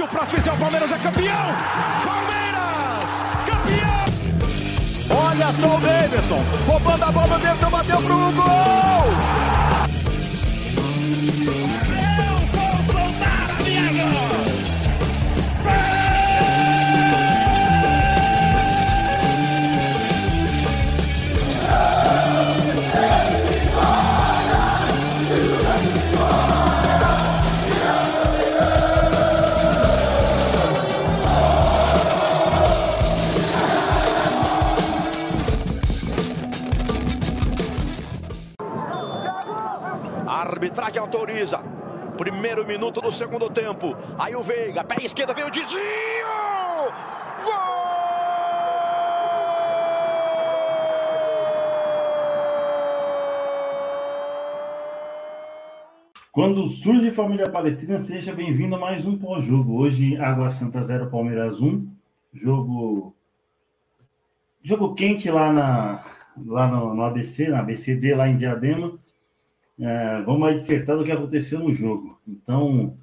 Se o próximo fizer o Palmeiras é campeão! Palmeiras! Campeão! Olha só o Davidson, roubando a bola dentro, bateu pro gol! Autoriza. Primeiro minuto do segundo tempo. Aí o Veiga, pé esquerdo, veio o desvio! Gol! Quando surge família palestina, seja bem-vindo a mais um pós-jogo. Hoje, Água Santa 0, Palmeiras 1. Jogo. Jogo quente lá, na, lá no, no ABC, na ABCD, lá em Diadema é, vamos dissertar do que aconteceu no jogo. Então,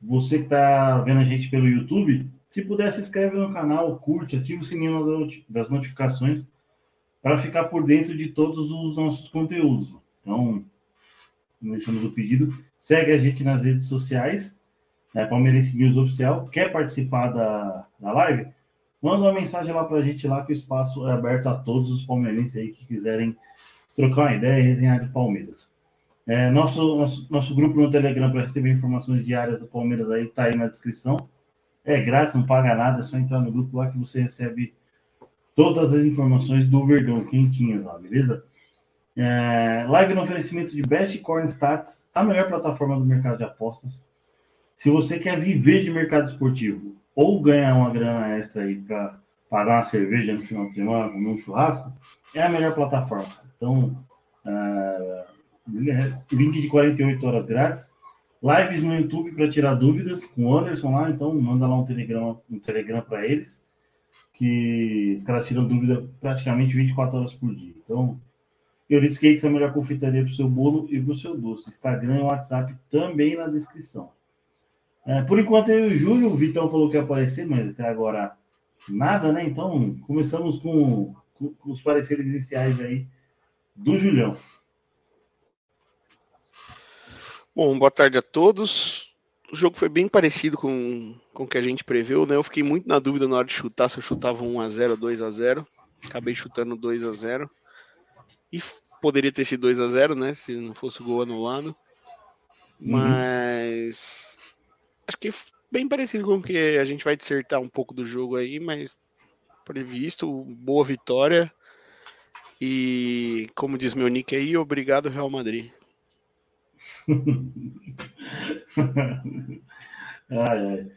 você que está vendo a gente pelo YouTube, se puder, se inscreve no canal, curte, ativa o sininho das notificações para ficar por dentro de todos os nossos conteúdos. Então, começamos o pedido. Segue a gente nas redes sociais, né, Palmeirense News Oficial. Quer participar da, da live? Manda uma mensagem lá para a gente lá que o espaço é aberto a todos os palmeirenses aí que quiserem trocar uma ideia e resenhar de Palmeiras. É, nosso, nosso, nosso grupo no Telegram para receber informações diárias do Palmeiras aí está aí na descrição. É grátis, não paga nada, é só entrar no grupo lá que você recebe todas as informações do Verdão, quentinhas lá, beleza? É, live no oferecimento de Best Corn Stats, a melhor plataforma do mercado de apostas. Se você quer viver de mercado esportivo ou ganhar uma grana extra aí para pagar uma cerveja no final de semana, comer um churrasco, é a melhor plataforma. Então, é, link de 48 horas grátis. Lives no YouTube para tirar dúvidas com o Anderson lá, então manda lá um telegrama, um telegram para eles, que os caras tiram dúvida praticamente 24 horas por dia. Então, Euridice Cakes é a melhor confeitaria para o seu bolo e para o seu doce. Instagram e WhatsApp também na descrição. É, por enquanto, eu e o Júlio, o Vitão falou que ia aparecer, mas até agora nada, né? Então, começamos com, com, com os pareceres iniciais aí do Julião. Bom, boa tarde a todos. O jogo foi bem parecido com, com o que a gente preveu, né? Eu fiquei muito na dúvida na hora de chutar se eu chutava 1x0 2x0. Acabei chutando 2x0. E poderia ter sido 2x0, né? Se não fosse o gol anulado. Uhum. Mas acho que bem parecido com o que a gente vai dissertar um pouco do jogo aí, mas previsto, boa vitória. E como diz meu nick aí, obrigado Real Madrid. ai, ai.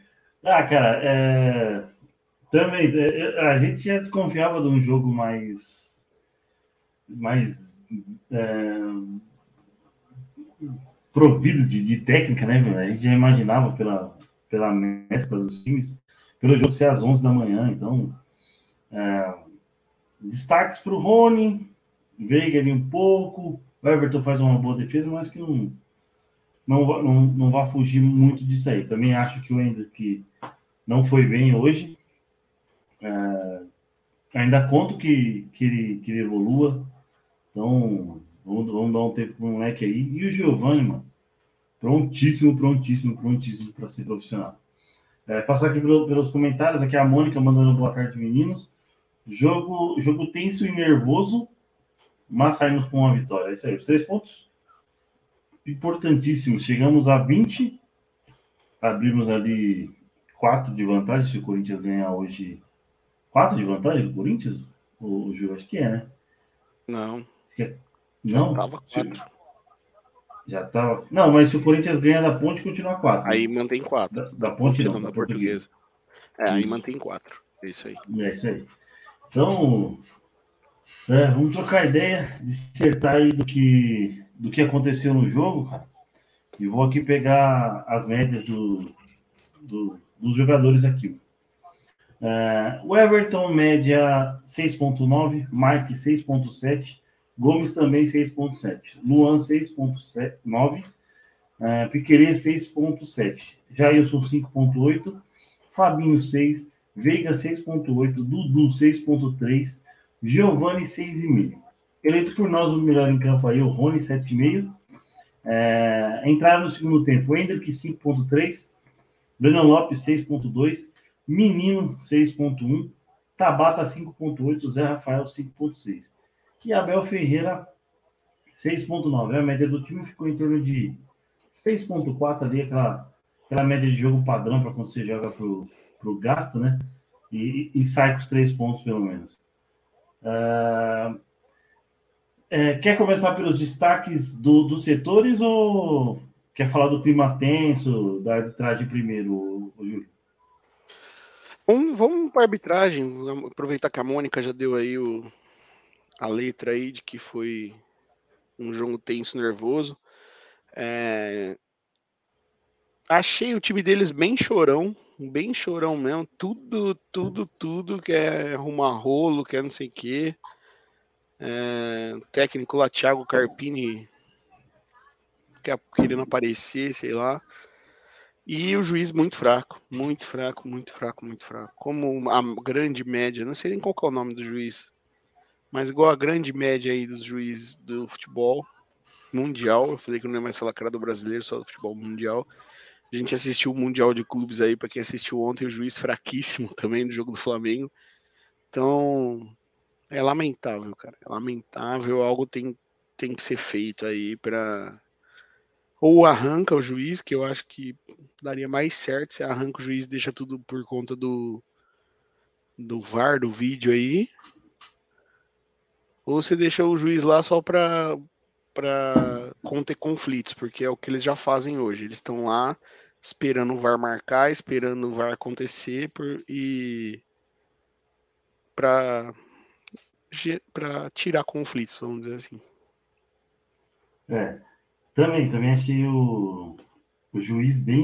Ah, cara, é... também é, a gente já desconfiava de um jogo mais mais é... provido de, de, técnica, né? A gente já imaginava pela, pela mescla dos times, pelo jogo ser às 11 da manhã, então é... destaques para o Rony, Veiga ali um pouco, o Everton faz uma boa defesa, mas que não não, não, não vai fugir muito disso aí. Também acho que o Hendrick não foi bem hoje. É, ainda conto que, que, ele, que ele evolua. Então, vamos, vamos dar um tempo para o moleque aí. E o Giovanni, mano, prontíssimo, prontíssimo, prontíssimo para ser profissional. É, passar aqui pelo, pelos comentários. Aqui a Mônica mandando boa tarde, meninos. Jogo, jogo tenso e nervoso, mas saímos com uma vitória. É isso aí. Os três pontos importantíssimo. Chegamos a 20, abrimos ali 4 de vantagem se o Corinthians ganhar hoje. 4 de vantagem do Corinthians? O, o Acho que é, né? Não. É... Não? Já tava 4. Já tava. Não, mas se o Corinthians ganha da ponte, continua 4. Aí né? mantém 4. Da, da, ponte não, da, da portuguesa. portuguesa. É, aí mantém 4. É isso aí. É isso aí. Então, é, vamos trocar ideia, dissertar aí do que do que aconteceu no jogo, cara. E vou aqui pegar as médias do, do dos jogadores aqui. É, o Everton, média 6,9. Mike, 6,7. Gomes também 6,7. Luan, 6,9. É, Piquerez, 6,7. Jailson, 5,8. Fabinho 6, Veiga 6.8, Dudu 6.3, Giovanni 6,5. Eleito por nós o melhor em campo aí, o Rony 7,5. É, entraram no segundo tempo, o Hendrick 5.3, Breno Lopes 6.2, Menino 6.1, Tabata 5.8, Zé Rafael 5.6. E Abel Ferreira 6.9. A média do time ficou em torno de 6.4 ali, aquela, aquela média de jogo padrão para quando você joga pro, pro gasto, né? E, e sai com os três pontos, pelo menos. Uh, é, quer começar pelos destaques do, dos setores ou quer falar do clima tenso, da arbitragem primeiro, Júlio? Vamos, vamos para a arbitragem, aproveitar que a Mônica já deu aí o, a letra aí de que foi um jogo tenso, nervoso. É... Achei o time deles bem chorão, bem chorão mesmo. Tudo, tudo, tudo que é arrumar rolo, que é não sei o quê. É... O técnico lá, Thiago Carpini, querendo aparecer, sei lá. E o juiz muito fraco, muito fraco, muito fraco, muito fraco. Como a grande média, não sei nem qual é o nome do juiz, mas igual a grande média aí dos juízes do futebol mundial. Eu falei que não ia mais falar que era do brasileiro, só do futebol mundial. A gente assistiu o Mundial de Clubes aí, para quem assistiu ontem, o juiz fraquíssimo também do jogo do Flamengo. Então, é lamentável, cara. É lamentável. Algo tem, tem que ser feito aí para. Ou arranca o juiz, que eu acho que daria mais certo se arranca o juiz e deixa tudo por conta do, do VAR, do vídeo aí. Ou você deixa o juiz lá só para para conter conflitos, porque é o que eles já fazem hoje. Eles estão lá esperando o VAR marcar, esperando o VAR acontecer por, e para para tirar conflitos, vamos dizer assim. É, também, também achei o, o juiz bem,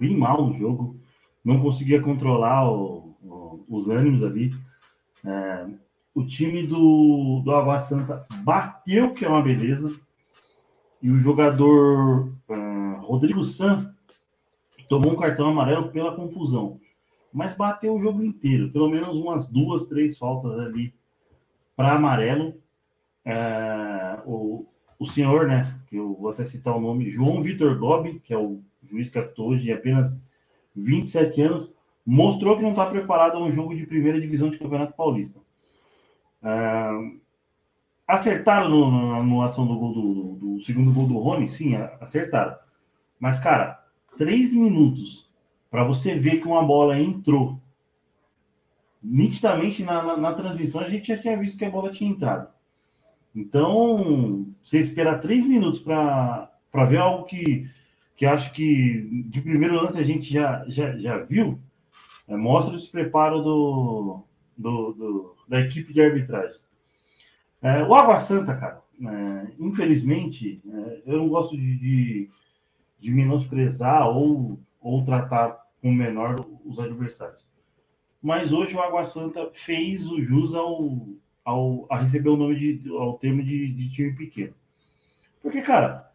bem mal no jogo, não conseguia controlar o, o, os ânimos ali. É, o time do, do Água Santa bateu, que é uma beleza, e o jogador uh, Rodrigo San tomou um cartão amarelo pela confusão. Mas bateu o jogo inteiro, pelo menos umas duas, três faltas ali para amarelo. Uh, o, o senhor, né, que eu vou até citar o nome, João Vitor Gobi, que é o juiz que apitou hoje, de apenas 27 anos, mostrou que não está preparado a um jogo de primeira divisão de Campeonato Paulista. Uh, acertaram no, na anulação do, gol do, do, do, segundo gol do Rony? Sim, acertaram. Mas, cara, três minutos para você ver que uma bola entrou. Nitidamente na, na, na, transmissão a gente já tinha visto que a bola tinha entrado. Então, você esperar três minutos para ver algo que, que acho que de primeiro lance a gente já, já, já viu, é, mostra o despreparo do, do, do da equipe de arbitragem. É, o Água Santa, cara, é, infelizmente, é, eu não gosto de, de, de, menosprezar ou, ou tratar com menor os adversários. Mas hoje o Água Santa fez o jus ao, ao, a receber o nome de, ao termo de, de time pequeno. Porque, cara,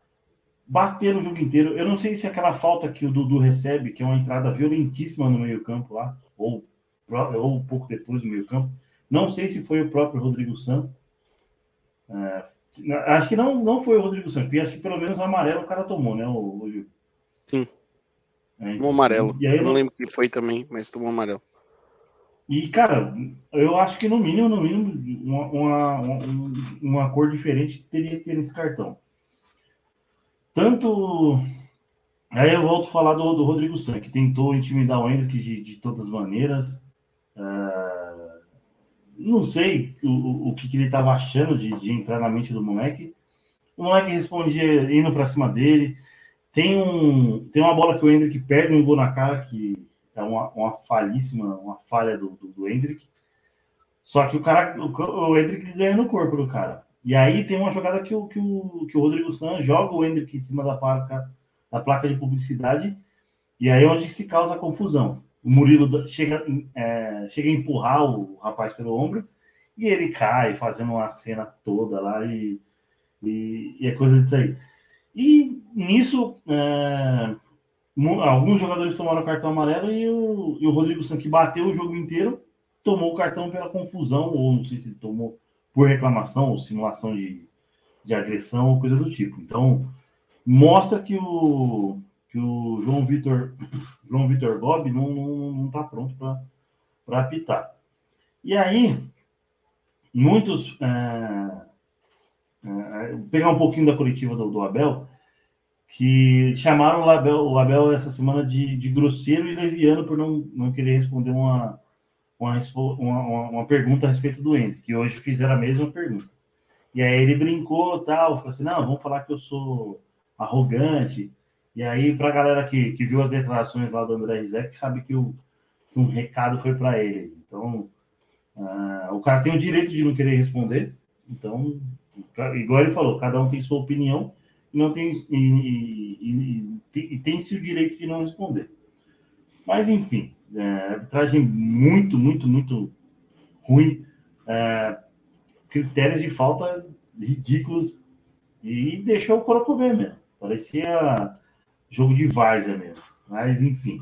bater no jogo inteiro, eu não sei se aquela falta que o Dudu recebe, que é uma entrada violentíssima no meio-campo lá, ou, ou pouco depois do meio-campo, não sei se foi o próprio Rodrigo Santos. É, acho que não, não foi o Rodrigo Santos, porque acho que pelo menos o amarelo o cara tomou, né, o, o Sim. É, então, amarelo. E aí, não, não lembro quem foi também, mas tomou amarelo. E, cara, eu acho que no mínimo, no mínimo, uma, uma, uma, uma cor diferente teria que ter nesse cartão. Tanto. Aí eu volto a falar do, do Rodrigo Santos, que tentou intimidar o Hendrick de, de todas as maneiras. Uh, não sei o, o que, que ele estava achando de, de, entrar na mente do moleque. O moleque respondia indo para cima dele. Tem, um, tem uma bola que o Hendrick perde um gol na cara, que é uma, uma falhíssima, uma falha do, do, do Hendrick. Só que o cara, o, o Hendrick ganha no corpo do cara. E aí tem uma jogada que o, que o, que o Rodrigo Santos joga o Hendrick em cima da placa, da placa de publicidade, e aí é onde se causa a confusão o Murilo chega, é, chega a empurrar o rapaz pelo ombro e ele cai fazendo uma cena toda lá e, e, e é coisa disso aí. E nisso, é, alguns jogadores tomaram cartão amarelo e o, e o Rodrigo Santos, que bateu o jogo inteiro, tomou o cartão pela confusão, ou não sei se tomou por reclamação ou simulação de, de agressão ou coisa do tipo. Então, mostra que o, que o João Vitor João Vitor Bob não está não, não tá pronto para apitar. E aí, muitos. É, é, pegar um pouquinho da coletiva do, do, Abel, que chamaram o Abel, o Abel essa semana de, de grosseiro e leviano por não, não querer responder uma, uma, uma, uma pergunta a respeito do Ender, que hoje fizeram a mesma pergunta. E aí ele brincou tal, falou assim: não, vamos falar que eu sou arrogante. E aí, para a galera que, que viu as declarações lá do André Rizek, sabe que o, um recado foi para ele. Então, uh, o cara tem o direito de não querer responder. Então, igual ele falou, cada um tem sua opinião e não tem e, e, e, e tem-se o direito de não responder. Mas, enfim, é, arbitragem muito, muito, muito ruim. É, critérios de falta ridículos e deixou o corpo ver mesmo. Parecia jogo de várzea mesmo. Mas, enfim.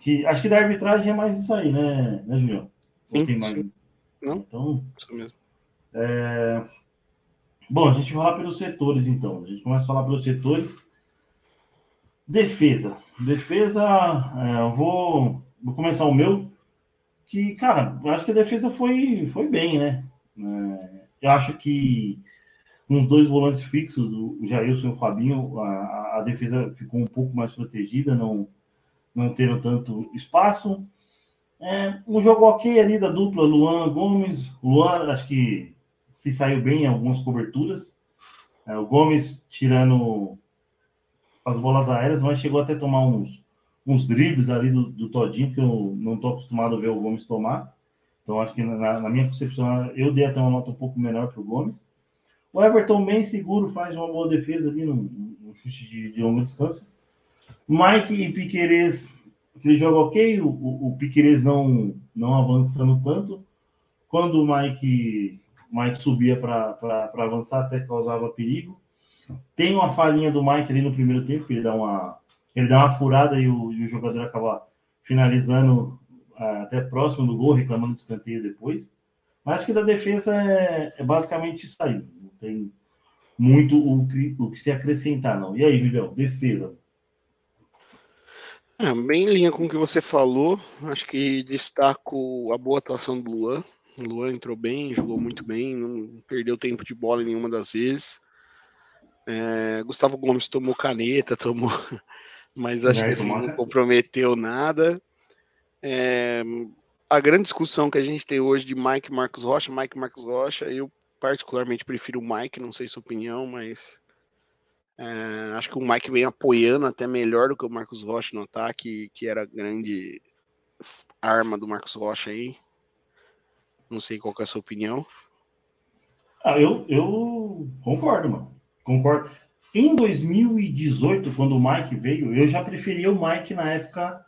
Que, acho que da arbitragem é mais isso aí, né, né Julião? Sim, tem mais... Não? Então, isso mesmo. É... Bom, a gente vai falar pelos setores, então. A gente começa a falar pelos setores. Defesa. Defesa, é, eu vou, vou começar o meu. Que, cara, eu acho que a defesa foi, foi bem, né? É, eu acho que uns dois volantes fixos, o Jailson e o Fabinho, a, a, defesa ficou um pouco mais protegida, não, não tendo tanto espaço. É, um jogo ok ali da dupla Luan Gomes. Luan, acho que se saiu bem em algumas coberturas. É, o Gomes tirando as bolas aéreas, mas chegou até a tomar uns, uns dribles ali do, do Todinho, que eu não estou acostumado a ver o Gomes tomar. Então, acho que na, na, minha concepção, eu dei até uma nota um pouco menor para o Gomes. O Everton bem seguro, faz uma boa defesa ali no, no chute de, de, longa distância. Mike e Piquerez, aquele jogo ok, o, o, não, não avançando tanto. Quando o Mike, Mike subia para avançar, até causava perigo. Tem uma falhinha do Mike ali no primeiro tempo, que ele dá uma, ele dá uma furada e o, e o jogador acaba finalizando uh, até próximo do gol, reclamando de escanteio depois. Mas que da defesa é, é basicamente isso aí. Tem muito o que, o que se acrescentar, não. E aí, Julião, defesa? É, bem em linha com o que você falou, acho que destaco a boa atuação do Luan. O Luan entrou bem, jogou muito bem, não perdeu tempo de bola nenhuma das vezes. É, Gustavo Gomes tomou caneta, tomou, mas acho que assim, não comprometeu nada. É, a grande discussão que a gente tem hoje de Mike Marcos Rocha, Mike Marcos Rocha, eu particularmente prefiro o Mike, não sei sua opinião, mas é, acho que o Mike vem apoiando até melhor do que o Marcos Rocha no ataque, que era a grande arma do Marcos Rocha aí. Não sei qual é a sua opinião. Ah, eu, eu concordo, mano. Concordo. Em 2018, quando o Mike veio, eu já preferia o Mike na época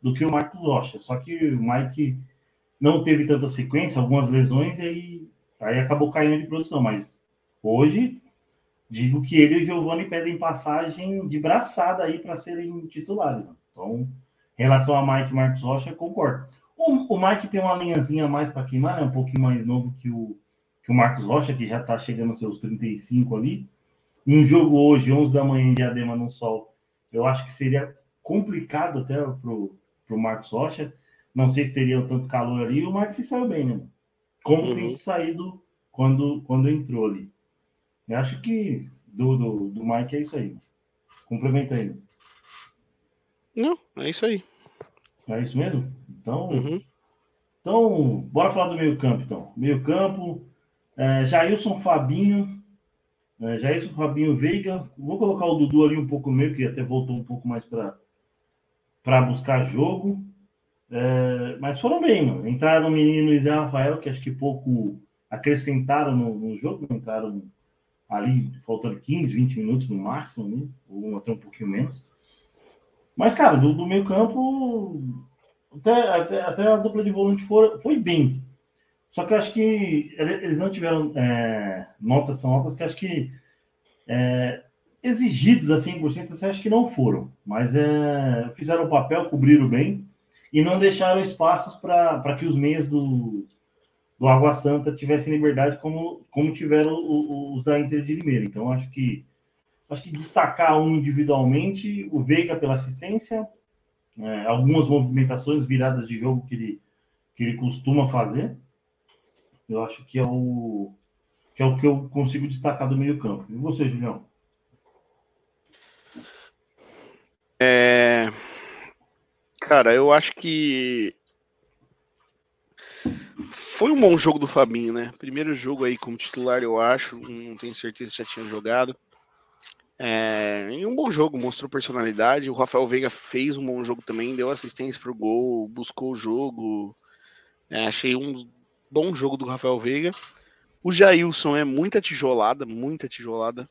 do que o Marcos Rocha. Só que o Mike não teve tanta sequência, algumas lesões, e aí, aí acabou caindo de produção. Mas hoje, digo que ele e o Giovanni pedem passagem de braçada aí para serem titulares. Então, em relação a Mike Marcos Rocha, concordo. O, o Mike tem uma linhazinha mais para queimar, né? um pouquinho mais novo que o, que o Marcos Rocha, que já está chegando aos seus 35 ali. Um jogo hoje, 11 da manhã, em Diadema no sol, eu acho que seria complicado até pro, pro Marcos Rocha. Não sei se teria tanto calor ali. O Marcos se saiu bem, né? Como uhum. tem saído quando, quando entrou ali. Eu acho que do, do, do Mike é isso aí. Complementa aí. Não, é isso aí. É isso mesmo? Então, uhum. então bora falar do meio campo, então. Meio campo, é, Jailson Fabinho, é, já isso, Fabinho Veiga. Vou colocar o Dudu ali um pouco meio, que até voltou um pouco mais para buscar jogo. É, mas foram bem, mano. Entraram o menino e Zé Rafael, que acho que pouco acrescentaram no, no jogo. Entraram ali, faltando 15, 20 minutos no máximo, né? ou até um pouquinho menos. Mas, cara, do, do meio campo, até, até, até a dupla de volante foi, foi bem. Só que eu acho que eles não tiveram é, notas tão altas que acho que é, exigidos a 100%, eu acho que não foram, mas é, fizeram o papel, cobriram bem e não deixaram espaços para que os meios do, do Água Santa tivessem liberdade como, como tiveram os, da Inter de Limeira. Então, acho que acho que destacar um individualmente, o Veiga pela assistência, é, algumas movimentações, viradas de jogo que ele, que ele costuma fazer. Eu acho que é o que é o que eu consigo destacar do meio campo. E você, Julião? É... Cara, eu acho que foi um bom jogo do Fabinho, né? Primeiro jogo aí como titular, eu acho. Não tenho certeza se já tinha jogado. É, em um bom jogo, mostrou personalidade. O Rafael Veiga fez um bom jogo também, deu assistência pro gol, buscou o jogo. É, achei um bom jogo do Rafael Veiga. O Jailson é muita tijolada, muita tijolada.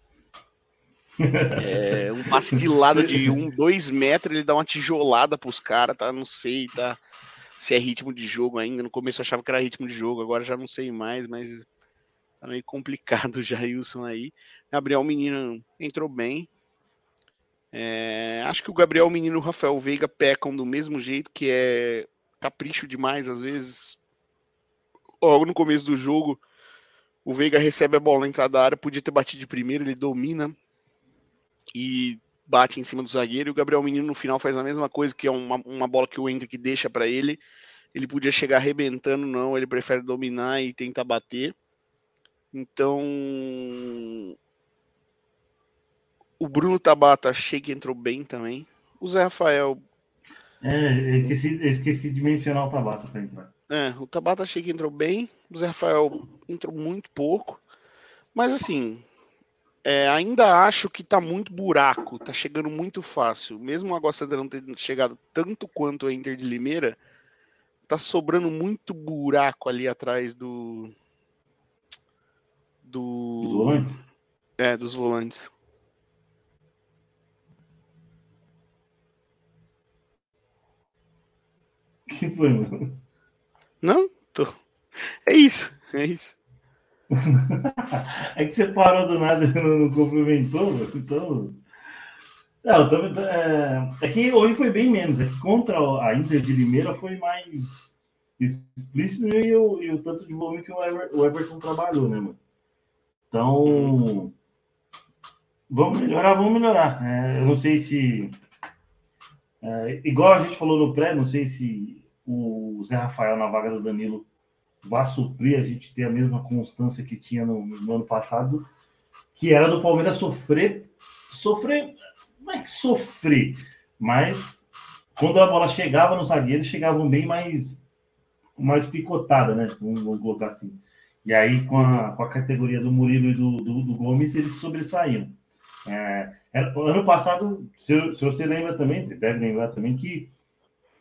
É, um passe de lado de um, dois metros, ele dá uma tijolada pros caras, tá? Não sei, tá? Se é ritmo de jogo ainda. No começo eu achava que era ritmo de jogo, agora já não sei mais, mas tá meio complicado o Jailson aí. Gabriel Menino entrou bem. É, acho que o Gabriel Menino e o Rafael Veiga pecam do mesmo jeito, que é capricho demais, às vezes. Logo no começo do jogo, o Veiga recebe a bola na entrada da área, podia ter batido de primeiro, ele domina e bate em cima do zagueiro. E o Gabriel Menino no final faz a mesma coisa, que é uma, uma bola que o Hendrick deixa para ele. Ele podia chegar arrebentando, não, ele prefere dominar e tentar bater. Então, o Bruno Tabata achei que entrou bem também. O Zé Rafael. É, esqueci, esqueci de mencionar o Tabata para entrar. É, o Tabata achei que entrou bem. O Zé Rafael entrou muito pouco. Mas assim, é, ainda acho que tá muito buraco, tá chegando muito fácil. Mesmo o Água Santa não ter chegado tanto quanto a Inter de Limeira, tá sobrando muito buraco ali atrás do. Do. Dos volantes? É, dos volantes. que foi, mano? Não? Tô... É isso, é isso. é que você parou do nada e não, cumprimentou, então. Não, tô, é, é, que hoje foi bem menos. É que contra a Inter de Limeira foi mais explícito e o, e o tanto de volume que o, Ever, o Everton trabalhou, né, mano? Então. Vamos melhorar, vamos melhorar. É, eu não sei se. É, igual a gente falou no pré, não sei se o Zé Rafael na vaga do Danilo vai suprir a gente ter a mesma constância que tinha no, no, ano passado, que era do Palmeiras sofrer, sofrer, não é que sofrer, mas quando a bola chegava nos zagueiros, chegavam bem mais, mais picotada, né? Vamos colocar assim. E aí, com a, com a categoria do Murilo e do, do, do Gomes, eles sobressaíam. É, ano passado, se, se, você lembra também, você deve lembrar também que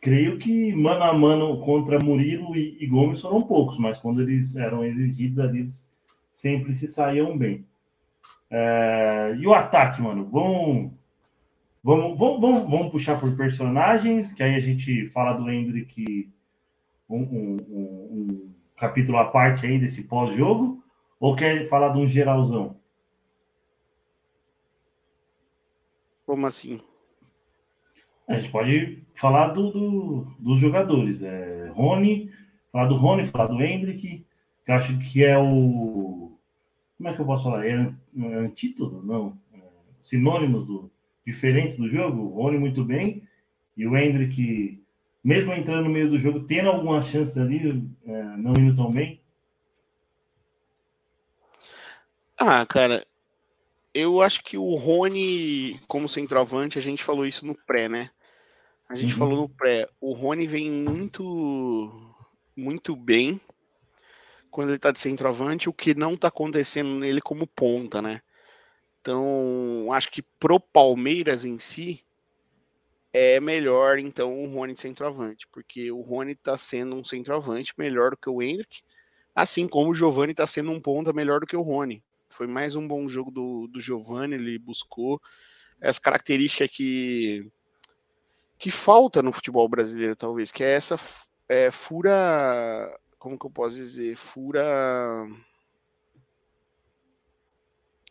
creio que mano a mano contra Murilo e, e, Gomes foram poucos, mas quando eles eram exigidos ali, eles sempre se saíam bem. É, e o ataque, mano, vamos, vamos, vamos, vamos, vamos puxar por personagens, que aí a gente fala do Hendrick um, um, um, um capítulo à parte aí desse pós-jogo, ou quer falar de um geralzão? Como assim? A gente pode falar do, do, dos jogadores. É, Rony, falar do Rony, falar do Hendrick, que acho que é o. Como é que eu posso falar? É, é antídoto? Não. É, sinônimos do, diferentes do jogo. O Rony muito bem. E o Hendrick, mesmo entrando no meio do jogo, tendo algumas chances ali, é, não indo tão bem. Ah, cara, eu acho que o Rony, como centroavante, a gente falou isso no pré, né? A gente uhum. falou no pré, o Rony vem muito muito bem quando ele tá de centroavante, o que não tá acontecendo nele como ponta, né? Então, acho que pro Palmeiras em si é melhor então o Rony de centroavante, porque o Rony tá sendo um centroavante melhor do que o Hendrick, assim como o Giovani tá sendo um ponta melhor do que o Rony. Foi mais um bom jogo do, do Giovani, ele buscou as características que que falta no futebol brasileiro, talvez, que é essa é, fura. Como que eu posso dizer? Fura.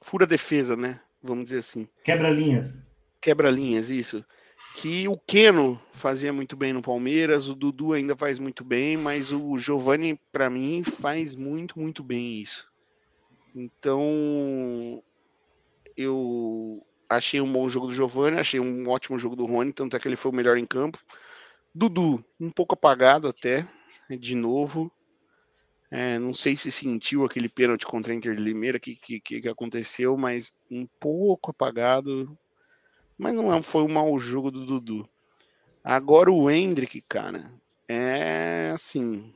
Fura defesa, né? vamos dizer assim. Quebra-linhas. Quebra-linhas, isso. Que o Keno fazia muito bem no Palmeiras, o Dudu ainda faz muito bem, mas o Giovani, para mim, faz muito, muito bem isso. Então, eu achei um bom jogo do Giovani, achei um ótimo jogo do Rony, tanto é que ele foi o melhor em campo. Dudu, um pouco apagado até, de novo. É, não sei se sentiu aquele pênalti contra a Inter de Limeira que, que, que aconteceu, mas um pouco apagado. Mas não é, foi um mau jogo do Dudu. Agora o Hendrick, cara, é assim,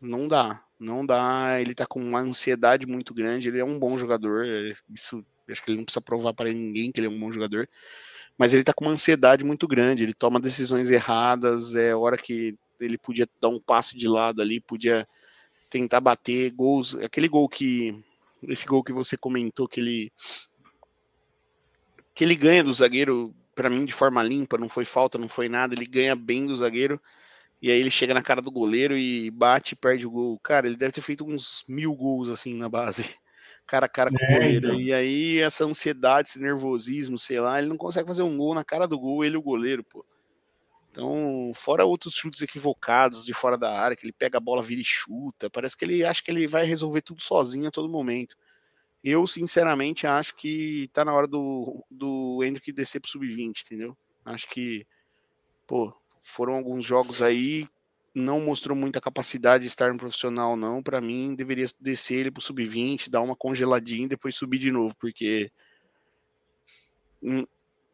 não dá, não dá. Ele tá com uma ansiedade muito grande. Ele é um bom jogador, é, isso acho que ele não precisa provar para ninguém que ele é um bom jogador. Mas ele tá com uma ansiedade muito grande. Ele toma decisões erradas. É hora que ele podia dar um passe de lado ali, podia tentar bater gols. Aquele gol que. Esse gol que você comentou que ele. Que ele ganha do zagueiro, para mim, de forma limpa, não foi falta, não foi nada. Ele ganha bem do zagueiro. E aí ele chega na cara do goleiro e bate e perde o gol. Cara, ele deve ter feito uns mil gols assim na base. Cara a cara com é, o goleiro. Então. E aí essa ansiedade, esse nervosismo, sei lá, ele não consegue fazer um gol na cara do gol, ele o goleiro, pô. Então, fora outros chutes equivocados de fora da área, que ele pega a bola, vira e chuta, parece que ele acha que ele vai resolver tudo sozinho a todo momento. Eu, sinceramente, acho que tá na hora do, do Hendrick descer pro sub-20, entendeu? Acho que, pô, foram alguns jogos aí, não mostrou muita capacidade de estar no profissional, não. Para mim, deveria descer ele pro sub-20, dar uma congeladinha e depois subir de novo, porque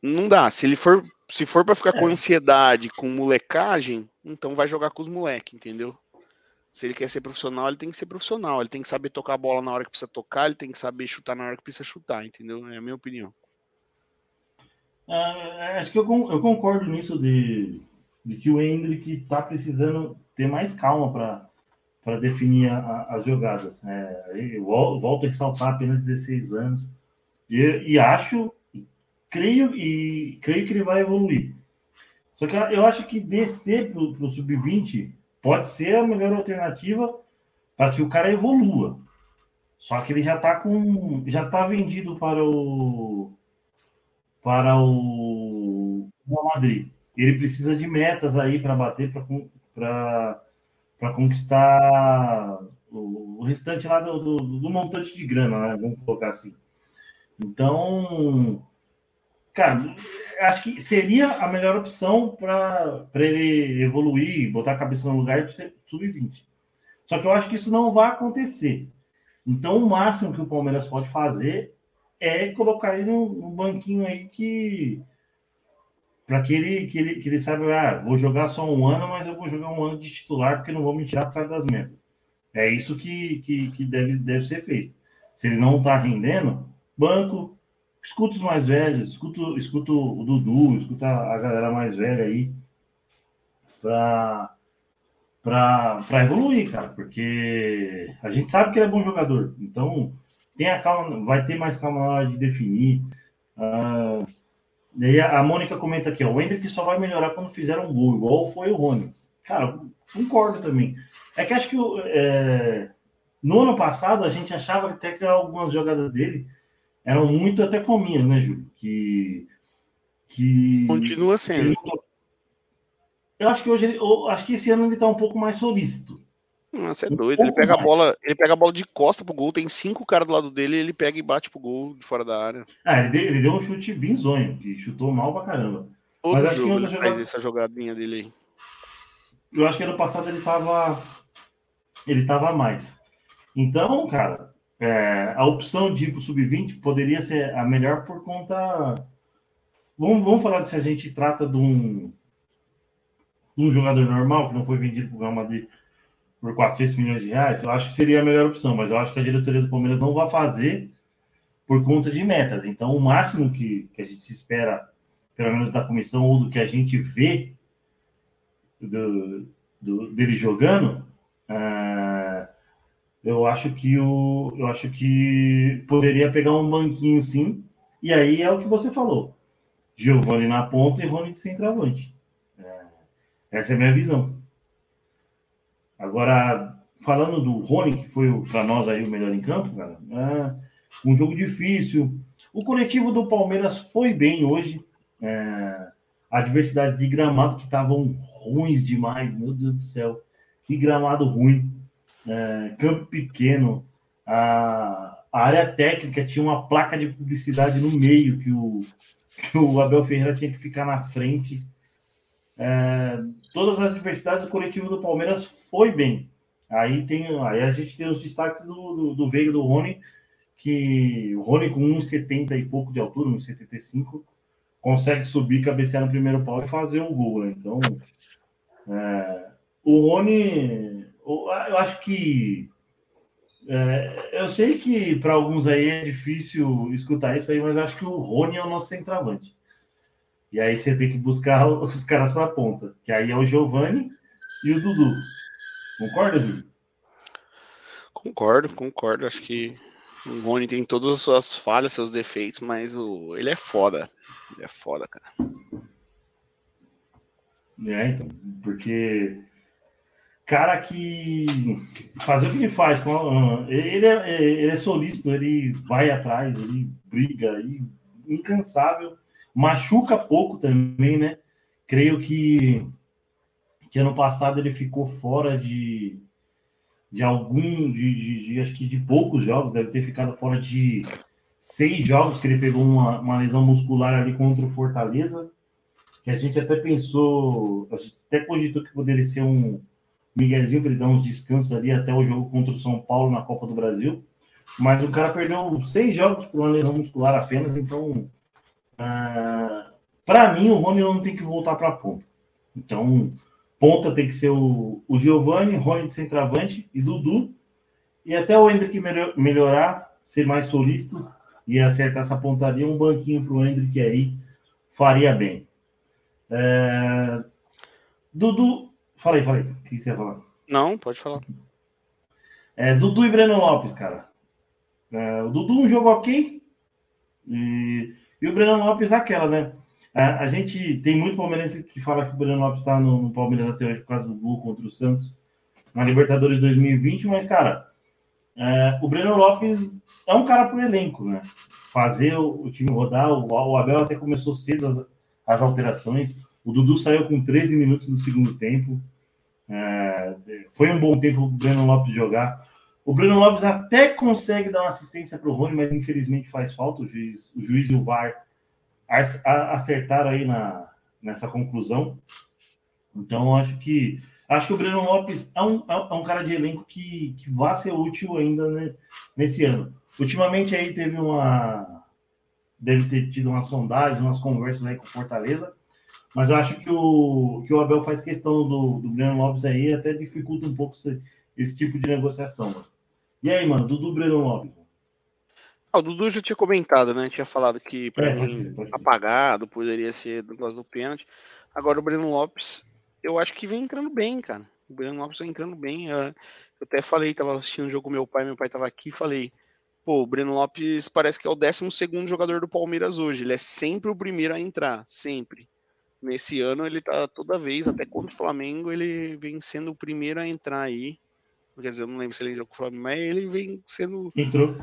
não dá. Se ele for se for para ficar é. com ansiedade, com molecagem, então vai jogar com os moleques, entendeu? Se ele quer ser profissional, ele tem que ser profissional. Ele tem que saber tocar a bola na hora que precisa tocar, ele tem que saber chutar na hora que precisa chutar, entendeu? É a minha opinião. Ah, acho que eu, eu concordo nisso de, de que o Hendrick está precisando ter mais calma para definir a, as jogadas. É, eu volto a ressaltar apenas 16 anos. E, e acho creio e creio que ele vai evoluir. Só que eu acho que descer para o sub-20 pode ser a melhor alternativa para que o cara evolua. Só que ele já está com já está vendido para o para o Real Madrid. Ele precisa de metas aí para bater para conquistar o, o, restante lá do, do, do montante de grana, né? vamos colocar assim. Então, cara, acho que seria a melhor opção para ele evoluir, botar a cabeça no lugar de ser sub-20. Só que eu acho que isso não vai acontecer. Então, o máximo que o Palmeiras pode fazer é colocar ele no, no banquinho aí que. Para que ele, que, ele, que ele saiba, ah, vou jogar só um ano, mas eu vou jogar um ano de titular, porque não vou me tirar causa das metas. É isso que, que, que deve, deve ser feito. Se ele não está rendendo, banco, escuta os mais velhos, escuta, escuta o Dudu, escuta a galera mais velha aí para evoluir, cara, porque a gente sabe que ele é bom jogador, então tenha calma, vai ter mais calma na hora de definir. Uh, daí a, a Mônica comenta aqui, ó, o Hendrick só vai melhorar quando fizer um gol, igual foi o Rony. Cara, concordo também. É que acho que é, no ano passado a gente achava até que algumas jogadas dele eram muito até fominhas, né, Júlio? Que, que continua sendo. Eu acho que hoje, eu acho que esse ano ele tá um pouco mais solícito. Você é doido. Ele pega a bola, ele pega a bola de costa pro gol, tem cinco caras do lado dele, ele pega e bate pro gol de fora da área. Ah, ele deu, ele deu um chute bizonho, que chutou mal pra caramba. Todo Mas jogo ele jogada... faz essa jogadinha dele aí. Eu acho que ano passado ele tava ele tava mais. Então, cara, é, a opção de ir para o sub-20 poderia ser a melhor por conta. Vamos, vamos falar de se a gente trata de um, de um jogador normal que não foi vendido para o Real Madrid por 400 milhões de reais. Eu acho que seria a melhor opção, mas eu acho que a diretoria do Palmeiras não vai fazer por conta de metas. Então, o máximo que, que a gente se espera, pelo menos da comissão, ou do que a gente vê do, do dele jogando. Uh, eu acho que o, eu acho que poderia pegar um banquinho sim. E aí é o que você falou. Giovanni na ponta e Rony de centroavante. É, essa é a minha visão. Agora, falando do Rony, que foi para nós aí o melhor em campo, cara, é um jogo difícil. O coletivo do Palmeiras foi bem hoje. É, a diversidade de gramado que estavam ruins demais, meu Deus do céu. Que gramado ruim. É, campo pequeno. A, a, área técnica tinha uma placa de publicidade no meio que o, que o Abel Ferreira tinha que ficar na frente. É, todas as diversidades do coletivo do Palmeiras foi bem. Aí tem, aí a gente tem os destaques do, do, do Veiga do Rony, que o Rony com 1,70 e pouco de altura, 1,75, consegue subir, cabecear no primeiro pau e fazer um gol. Né? Então, é, o Rony, eu acho que é, eu sei que para alguns aí é difícil escutar isso aí, mas acho que o Rony é o nosso centroavante. E aí você tem que buscar os caras para a ponta, que aí é o Giovani e o Dudu. Concorda, Dudu? Concordo, concordo. Acho que o Rony tem todas as suas falhas, seus defeitos, mas o... ele é foda. Ele é foda, cara. É, então, porque cara que fazer o que ele faz, ele é, ele é solícito, ele vai atrás, ele briga, ele, incansável, machuca pouco também, né? Creio que, que ano passado ele ficou fora de, de algum, de, de, de, acho que de poucos jogos, deve ter ficado fora de seis jogos que ele pegou uma, uma lesão muscular ali contra o Fortaleza, que a gente até pensou, a gente até cogitou que poderia ser um Miguelzinho para ele dar uns descansos ali até o jogo contra o São Paulo na Copa do Brasil. Mas o cara perdeu seis jogos por uma lesão muscular apenas, então ah, para mim o Rony não tem que voltar para a ponta. Então, ponta tem que ser o, o Giovanni, Rony de centroavante e Dudu. E até o Hendrick melhorar, ser mais solícito e acertar essa pontaria, um banquinho para o Hendrick aí faria bem. É... Dudu, Falei, falei. O que você ia falar? Não, pode falar. É, Dudu e Breno Lopes, cara. É, o Dudu um jogo ok. E, e o Breno Lopes aquela, né? A, gente tem muito palmeirense que fala que o Breno Lopes está no, no, Palmeiras até hoje por causa do gol contra o Santos na Libertadores 2020, mas, cara, é, o Breno Lopes é um cara pro elenco, né? Fazer o, o time rodar, o, o, Abel até começou cedo as, as alterações. O Dudu saiu com 13 minutos do segundo tempo. É, foi um bom tempo o Breno Lopes jogar. O Breno Lopes até consegue dar uma assistência para o Rony, mas infelizmente faz falta. O juiz, o juiz e o VAR acertaram aí na, nessa conclusão. Então, acho que acho que o Breno Lopes é um, é um cara de elenco que, que vai ser útil ainda né, nesse ano. Ultimamente aí teve uma. Deve ter tido uma sondagem, umas conversas aí com Fortaleza. Mas eu acho que o, que o Abel faz questão do, do Breno Lopes aí até dificulta um pouco esse, esse tipo de negociação. Mano. E aí, mano, Dudu Breno Lopes? O Dudu já tinha comentado, né? Tinha falado que para é, mim apagado poderia ser do negócio do pênalti. Agora o Breno Lopes, eu acho que vem entrando bem, cara. O Breno Lopes vem entrando bem. Eu até falei, tava assistindo um jogo com meu pai, meu pai tava aqui, falei, pô, o Breno Lopes parece que é o 12 segundo jogador do Palmeiras hoje. Ele é sempre o primeiro a entrar, sempre. Nesse ano ele tá toda vez, até contra o Flamengo, ele vem sendo o primeiro a entrar aí. Quer dizer, eu não lembro se ele entrou com o Flamengo, mas ele vem sendo Entrou.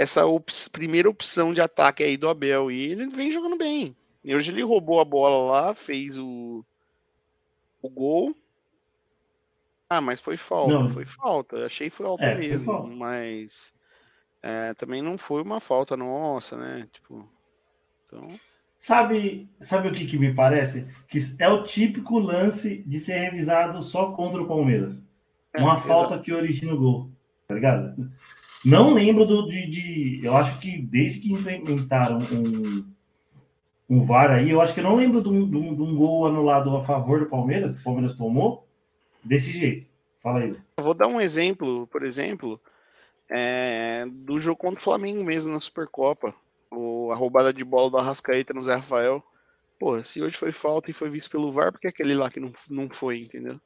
Essa op primeira opção de ataque aí do Abel. E ele vem jogando bem. E hoje ele roubou a bola lá, fez o, o gol. Ah, mas foi falta, não. foi falta. Achei foi falta é, mesmo, foi mas é, também não foi uma falta nossa, né? Tipo, então. Sabe, sabe o que, que me parece? Que é o típico lance de ser revisado só contra o Palmeiras. É, Uma falta que origina o gol, tá ligado? Não lembro do, de, de, Eu acho que desde que implementaram um, um VAR aí, eu acho que eu não lembro de um, de um, de um gol anulado a favor do Palmeiras, que o Palmeiras tomou, desse jeito. Fala aí. Eu vou dar um exemplo, por exemplo, é, do jogo contra o Flamengo mesmo na Supercopa o, a roubada de bola do Arrascaeta no Zé Rafael. Porra, se hoje foi falta e foi visto pelo VAR, por que aquele lá que não, não foi, entendeu?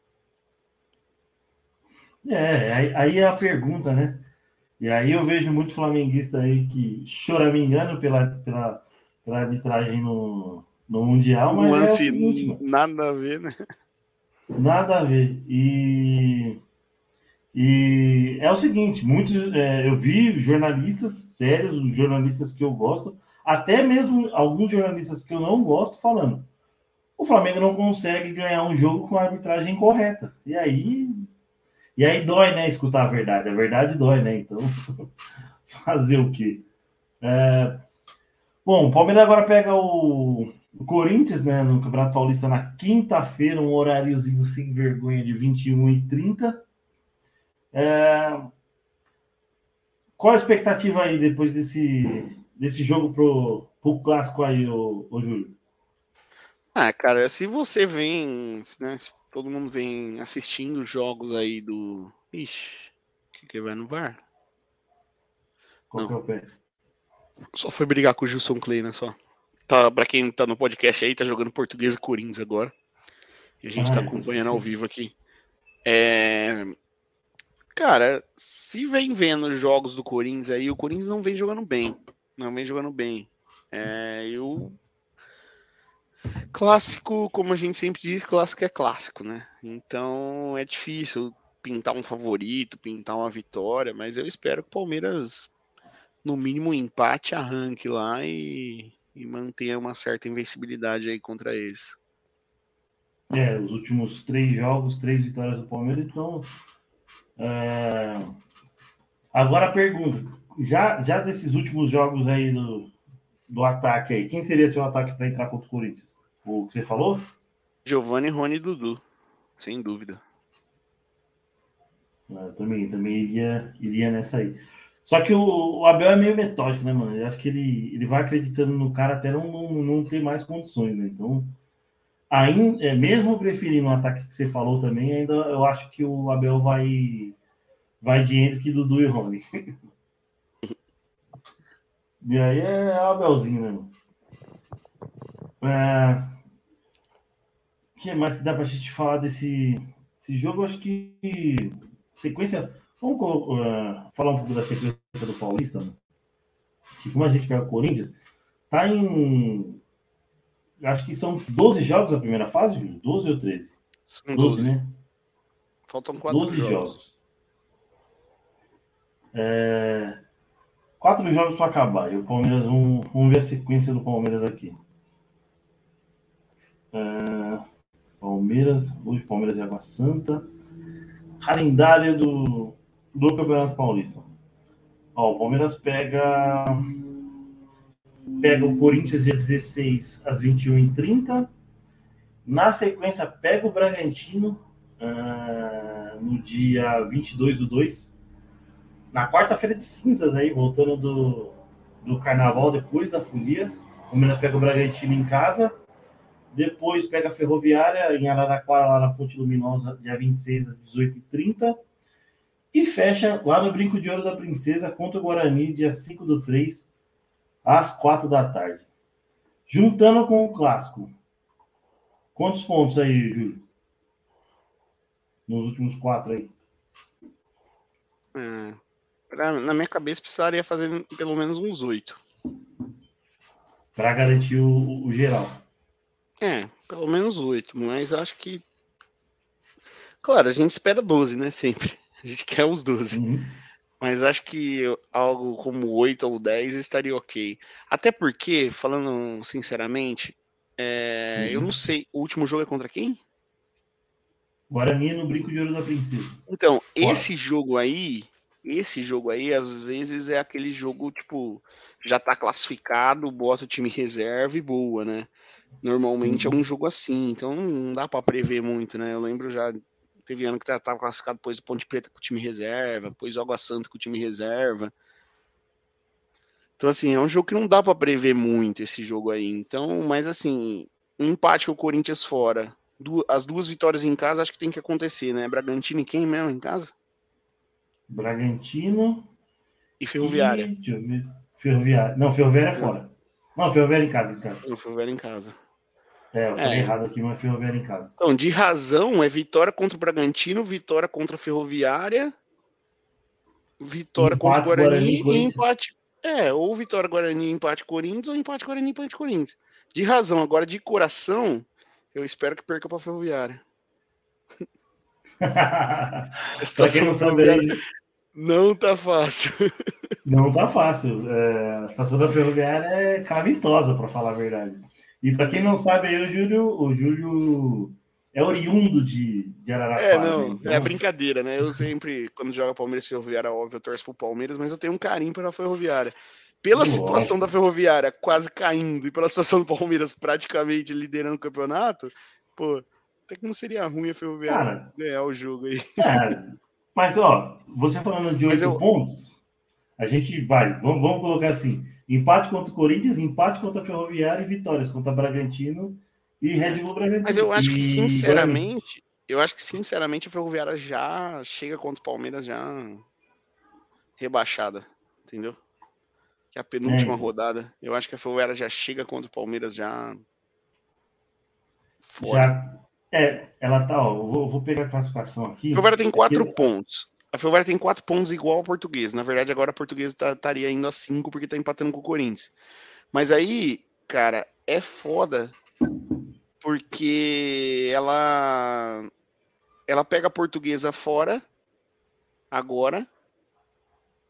É, aí, aí é a pergunta, né? E aí eu vejo muito flamenguista aí que chora me engano pela, pela, pela arbitragem no, no Mundial, mas. Um lance é nada a ver, né? Nada a ver. E, E é o seguinte, muitos é, eu vi jornalistas sérios, jornalistas que eu gosto, até mesmo alguns jornalistas que eu não gosto falando. O Flamengo não consegue ganhar um jogo com a arbitragem correta. E aí e aí dói, né, escutar a verdade. A verdade dói, né? Então, fazer o quê? É... Bom, o Palmeiras agora pega o, o Corinthians, né, no Campeonato Paulista na quinta-feira, um horáriozinho sem vergonha de 21 e 30 é... Qual a expectativa aí depois desse, desse jogo pro, pro clássico aí, ô, ô Júlio? Ah, cara, se você vem, né, todo mundo vem assistindo jogos aí do. Ixi, que, que vai no VAR? Qual Não. é? Só foi brigar com o Gilson Clay, né? Só. Tá, pra quem tá no podcast aí, tá jogando português e Corinthians agora. E a gente tá Ai, tá acompanhando ao vivo aqui. É... Cara, se vem vendo jogos do Corinthians aí, o Corinthians não vem jogando bem. Não vem jogando bem. É, eu Clássico, como a gente sempre diz, clássico é clássico, né? Então é difícil pintar um favorito, pintar uma vitória, mas eu espero que o Palmeiras, no mínimo, empate, arranque lá e, e mantenha uma certa invencibilidade aí contra eles. É, os últimos três jogos, três vitórias do Palmeiras, então. É... Agora a pergunta: já, já desses últimos jogos aí do, do ataque aí, quem seria seu ataque para entrar contra o Corinthians? O que você falou? Giovanni, Rony e Dudu, sem dúvida. Eu também, também iria, iria nessa aí. Só que o, o, Abel é meio metódico, né, mano? Eu acho que ele, ele vai acreditando no cara até não, não, não ter mais condições, né? Então, ainda, é, mesmo preferindo o ataque que você falou também, ainda eu acho que o Abel vai, vai de entre que Dudu e Rony. e aí é o Abelzinho, né, mano? É, que mais que dá pra gente falar desse, desse jogo? Acho que sequência. Vamos uh, falar um pouco da sequência do Paulista, né? que como a gente pega o Corinthians, tá em. Acho que são 12 jogos a primeira fase, Júlio? 12 ou 13? São 12, 12 né? Faltam 4 12 jogos. jogos. É... Quatro jogos para acabar. E o Palmeiras, vamos, vamos ver a sequência do Palmeiras aqui. É... Palmeiras, hoje Palmeiras e Água Santa. Calendário do, do Campeonato Paulista. Ó, o Palmeiras pega pega o Corinthians dia 16 às 21h30. Na sequência, pega o Bragantino uh, no dia 22 do 2. Na quarta-feira de cinzas, aí, voltando do, do carnaval, depois da folia. O Palmeiras pega o Bragantino em casa. Depois pega a Ferroviária em Araraquara, lá na Ponte Luminosa, dia 26 às 18h30. E fecha lá no Brinco de Ouro da Princesa contra o Guarani, dia 5 do 3, às 4 da tarde. Juntando com o clássico. Quantos pontos aí, Júlio? Nos últimos quatro aí. É, pra, na minha cabeça precisaria fazer pelo menos uns oito. Para garantir o, o geral. É, pelo menos oito, mas acho que. Claro, a gente espera 12, né? Sempre. A gente quer os 12. Uhum. Mas acho que algo como 8 ou 10 estaria ok. Até porque, falando sinceramente, é... uhum. eu não sei. O último jogo é contra quem? Guarani no Brinco de Ouro da Princesa. Então, esse jogo aí, esse jogo aí, às vezes é aquele jogo, tipo, já tá classificado, bota o time reserva e boa, né? Normalmente é uhum. um jogo assim, então não dá para prever muito, né? Eu lembro já, teve ano que estava classificado depois do Ponte Preta com o time reserva, depois o Água Santa com o time reserva. Então, assim, é um jogo que não dá para prever muito esse jogo aí. Então, mas assim, um empate com o Corinthians fora, as duas vitórias em casa, acho que tem que acontecer, né? Bragantino e quem mesmo em casa? Bragantino e Ferroviária. E... Ferroviária. Não, Ferroviária é fora. Não, Ferroviária em casa, em casa. Não, Ferroviária em casa. É, eu falei é. errado aqui, mas Ferroviária em casa. Então, de razão, é vitória contra o Bragantino, vitória contra a Ferroviária, vitória empate, contra o Guarani, Guarani e empate. É, ou vitória Guarani, empate Corinthians, ou empate Guarani, empate Corinthians. De razão, agora de coração, eu espero que perca para a Ferroviária. A situação da Ferroviária não tá fácil. Não tá fácil. É, a situação da Ferroviária é calamitosa, para falar a verdade. E para quem não sabe, aí, o Júlio, o Júlio é oriundo de, de Araraquara. É, não, né? então... é brincadeira, né? Eu sempre, quando joga Palmeiras e Ferroviária, óbvio, eu torço pro Palmeiras, mas eu tenho um carinho pela Ferroviária. Pela Nossa. situação da Ferroviária quase caindo e pela situação do Palmeiras praticamente liderando o campeonato, pô, até que não seria ruim a Ferroviária Cara, ganhar o jogo aí. É, mas, ó, você falando de oito eu... pontos, a gente vai, vamos, vamos colocar assim, empate contra o Corinthians, empate contra a Ferroviária e vitórias contra Bragantino e Red Bull Bragantino. Mas eu acho que, sinceramente, eu acho que, sinceramente, a Ferroviária já chega contra o Palmeiras já rebaixada, entendeu? Que é a penúltima é. rodada. Eu acho que a Ferroviária já chega contra o Palmeiras já. Fora. Já. É, ela tá, ó, vou, vou pegar a classificação aqui. A Ferroviária tem quatro pontos. A Ferroviária tem quatro pontos igual ao português. Na verdade, agora a portuguesa tá, estaria indo a cinco porque tá empatando com o Corinthians. Mas aí, cara, é foda porque ela ela pega a portuguesa fora agora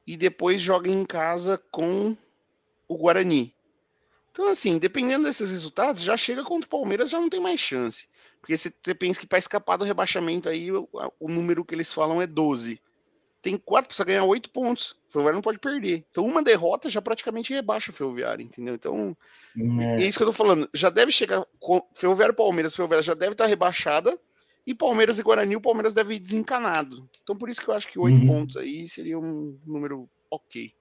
e depois joga em casa com o Guarani. Então, assim, dependendo desses resultados, já chega contra o Palmeiras, já não tem mais chance. Porque você pensa que para escapar do rebaixamento aí, o, o, número que eles falam é 12. Tem quatro, precisa ganhar oito pontos. O Ferroviário não pode perder. Então, uma derrota já praticamente rebaixa o Ferroviário, entendeu? Então, é. é isso que eu tô falando. Já deve chegar. Ferroviário Palmeiras, Ferroviário já deve estar rebaixada. E Palmeiras e Guarani, o Palmeiras deve ir desencanado. Então, por isso que eu acho que oito uhum. pontos aí seria um número ok.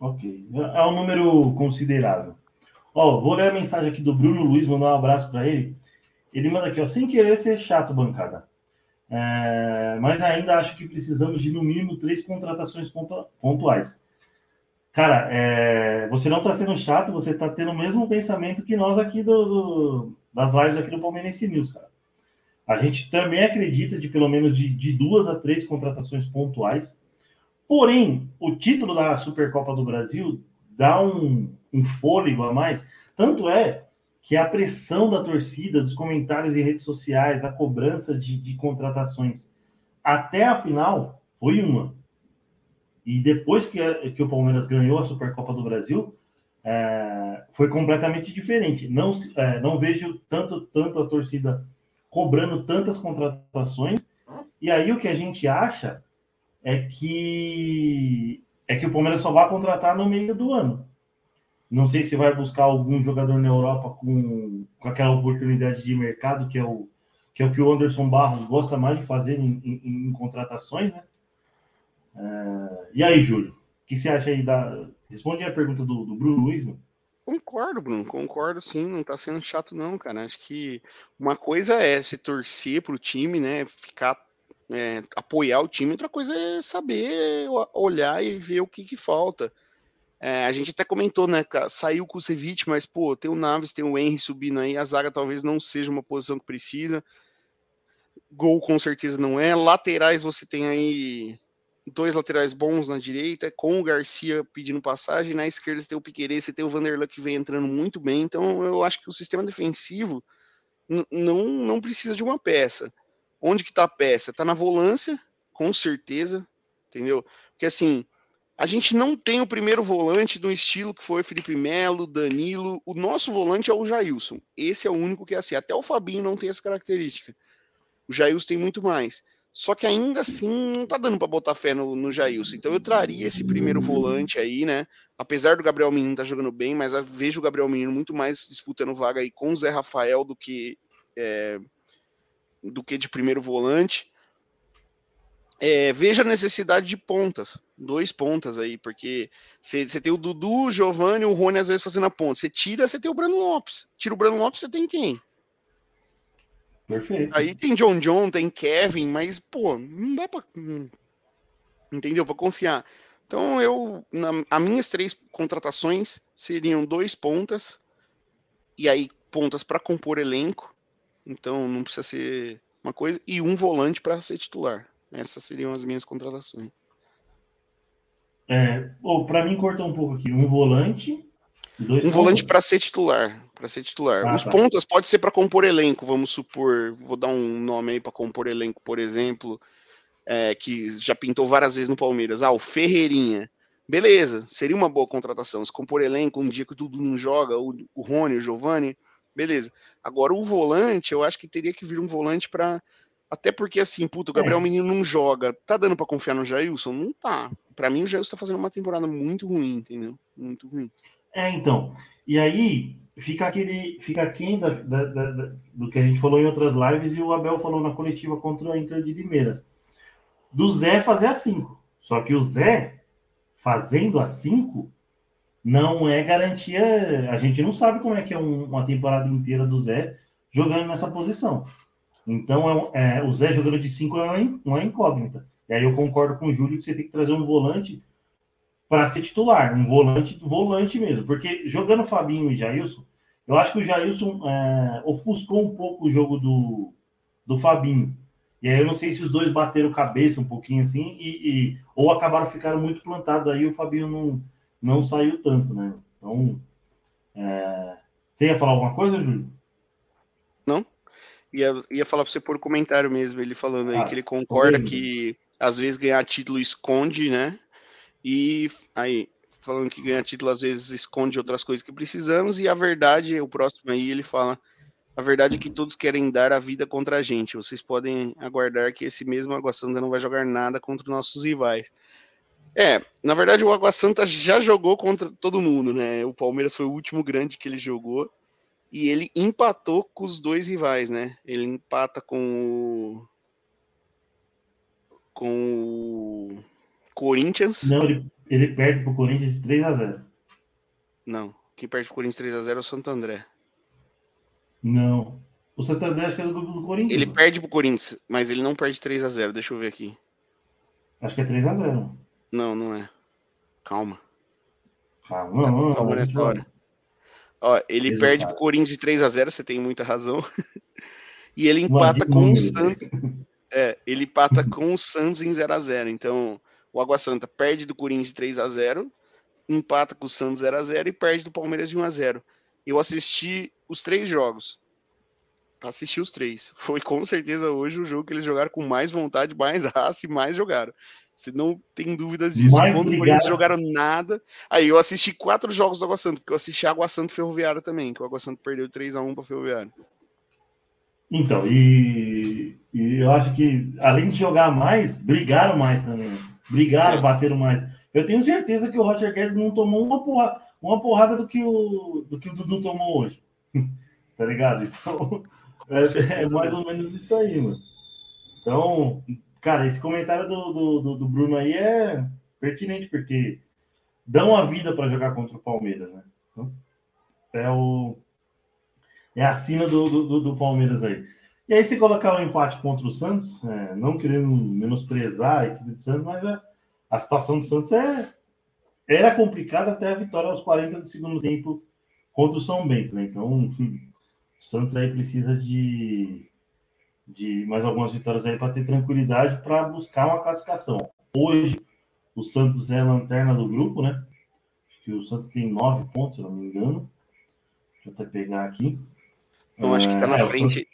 Ok. É um número considerável. Ó, vou ler a mensagem aqui do Bruno Luiz, mandar um abraço para ele. Ele manda aqui, ó, sem querer ser chato, bancada. É, mas ainda acho que precisamos de no mínimo três contratações pontuais. Cara, é, você não está sendo chato, você está tendo o mesmo pensamento que nós aqui do, do, das lives aqui do Palmeirense News, cara. A gente também acredita de pelo menos de, de duas a três contratações pontuais. Porém, o título da Supercopa do Brasil dá um, um fôlego a mais. Tanto é que a pressão da torcida, dos comentários em redes sociais, da cobrança de, de contratações até a final foi uma. E depois que, que o Palmeiras ganhou a Supercopa do Brasil, é, foi completamente diferente. Não, é, não vejo tanto, tanto a torcida cobrando tantas contratações. E aí o que a gente acha é que é que o Palmeiras só vai contratar no meio do ano. Não sei se vai buscar algum jogador na Europa com, com aquela oportunidade de mercado, que é o que é o que o Anderson Barros gosta mais de fazer em, em, em contratações, né? É, e aí, Júlio, o que você acha aí da. Responde a pergunta do, do Bruno Luiz, mano. Concordo, Bruno, concordo sim, não tá sendo chato não, cara. Acho que uma coisa é se torcer pro time, né? Ficar é, apoiar o time, outra coisa é saber olhar e ver o que, que falta. É, a gente até comentou, né? Saiu o Kusevich, mas, pô, tem o Naves, tem o Henry subindo aí. A zaga talvez não seja uma posição que precisa. Gol com certeza não é. Laterais você tem aí dois laterais bons na direita, com o Garcia pedindo passagem. Na esquerda você tem o Piquerez, você tem o Vanderlan que vem entrando muito bem. Então eu acho que o sistema defensivo não, não precisa de uma peça. Onde que tá a peça? Tá na volância, com certeza, entendeu? Porque assim, a gente não tem o primeiro volante do estilo que foi Felipe Melo, Danilo. O nosso volante é o Jailson. Esse é o único que é assim. Até o Fabinho não tem essa característica. O Jailson tem muito mais. Só que ainda assim não tá dando para botar fé no, no Jailson. Então eu traria esse primeiro volante aí, né? Apesar do Gabriel Menino estar tá jogando bem, mas vejo o Gabriel Menino muito mais disputando vaga aí com o Zé Rafael do que é, do que de primeiro volante. É, veja a necessidade de pontas, dois pontas aí, porque você tem o Dudu, o Giovanni e o Rony às vezes fazendo a ponta. Você tira, você tem o Brano Lopes. Tira o Brano Lopes, você tem quem? Perfeito. Aí tem John John, tem Kevin, mas, pô, não dá pra. Entendeu? Pra confiar. Então, eu. Na, as minhas três contratações seriam dois pontas, e aí pontas para compor elenco. Então, não precisa ser uma coisa, e um volante para ser titular. Essas seriam as minhas contratações. É, oh, para mim, cortou um pouco aqui. Um volante. Um volante para ser titular. Para ser titular. Ah, Os tá. pontas pode ser para compor elenco, vamos supor. Vou dar um nome aí para compor elenco, por exemplo, é, que já pintou várias vezes no Palmeiras. Ah, o Ferreirinha. Beleza, seria uma boa contratação. Se compor elenco um dia que tudo não joga, o, o Rony, o Giovanni, beleza. Agora o volante, eu acho que teria que vir um volante para até porque, assim, puto, o Gabriel é. Menino não joga. Tá dando para confiar no Jailson? Não tá. Para mim, o Jailson tá fazendo uma temporada muito ruim, entendeu? Muito ruim. É, então. E aí, fica aquele. Fica aquém da, da, da, do que a gente falou em outras lives e o Abel falou na coletiva contra a Inter de Limeira. Do Zé fazer a 5. Só que o Zé, fazendo a 5, não é garantia. A gente não sabe como é que é um, uma temporada inteira do Zé jogando nessa posição. Então, é, é, o Zé jogando de 5 é uma incógnita. E aí eu concordo com o Júlio que você tem que trazer um volante para ser titular, um volante, volante mesmo. Porque jogando Fabinho e Jailson, eu acho que o Jailson é, ofuscou um pouco o jogo do, do Fabinho. E aí eu não sei se os dois bateram cabeça um pouquinho assim, e, e ou acabaram ficando muito plantados aí, o Fabinho não, não saiu tanto, né? Então, é... você ia falar alguma coisa, Júlio? Ia, ia falar para você por comentário mesmo, ele falando aí ah, que ele concorda que às vezes ganhar título esconde, né? E aí, falando que ganhar título às vezes esconde outras coisas que precisamos, e a verdade, o próximo aí, ele fala: a verdade é que todos querem dar a vida contra a gente. Vocês podem aguardar que esse mesmo Água Santa não vai jogar nada contra nossos rivais. É, na verdade o Água Santa já jogou contra todo mundo, né? O Palmeiras foi o último grande que ele jogou e ele empatou com os dois rivais, né? Ele empata com o com o Corinthians. Não, ele, ele perde pro Corinthians de 3 a 0. Não, quem perde pro Corinthians 3 a 0 é o Santo André. Não. O Santo André acho que é do grupo do Corinthians. Ele perde pro Corinthians, mas ele não perde 3 a 0. Deixa eu ver aqui. Acho que é 3 a 0. Não, não é. Calma. Calma, calma, calma nessa hora. Ó, ele Exato. perde pro Corinthians de 3 a 0 você tem muita razão. e ele empata com o Santos. É, ele empata com o Santos em 0 a 0 Então, o Água Santa perde do Corinthians de 3 a 0 empata com o Santos 0 a 0 e perde do Palmeiras de 1 a 0 Eu assisti os três jogos. Assisti os três. Foi com certeza hoje o jogo que eles jogaram com mais vontade, mais raça e mais jogaram. Você não tem dúvidas disso. Mais Quando eles jogaram nada. Aí eu assisti quatro jogos do Água Santa, porque eu assisti Água Santa Ferroviária também, que o Água Santa perdeu 3x1 para Ferroviária. Então, e, e, eu acho que além de jogar mais, brigaram mais também. Brigaram, é. bateram mais. Eu tenho certeza que o Roger Guedes não tomou uma porrada, uma porrada do, que o, do que o Dudu tomou hoje. tá ligado? Então, é, é mais ou menos isso aí, mano. Então, Cara, esse comentário do, do, do, Bruno aí é pertinente, porque dão a vida para jogar contra o Palmeiras, né? Então, é o. É a sina do, do, do, Palmeiras aí. E aí, se colocar o um empate contra o Santos, é, não querendo menosprezar a equipe do Santos, mas é, a situação do Santos é, era complicada até a vitória aos 40 do segundo tempo contra o São Bento, né? Então, o Santos aí precisa de de mais algumas vitórias aí para ter tranquilidade para buscar uma classificação. Hoje, o Santos é a lanterna do grupo, né? Acho que o Santos tem nove pontos, se não me engano. Deixa eu até pegar aqui. Eu acho que está na é, frente.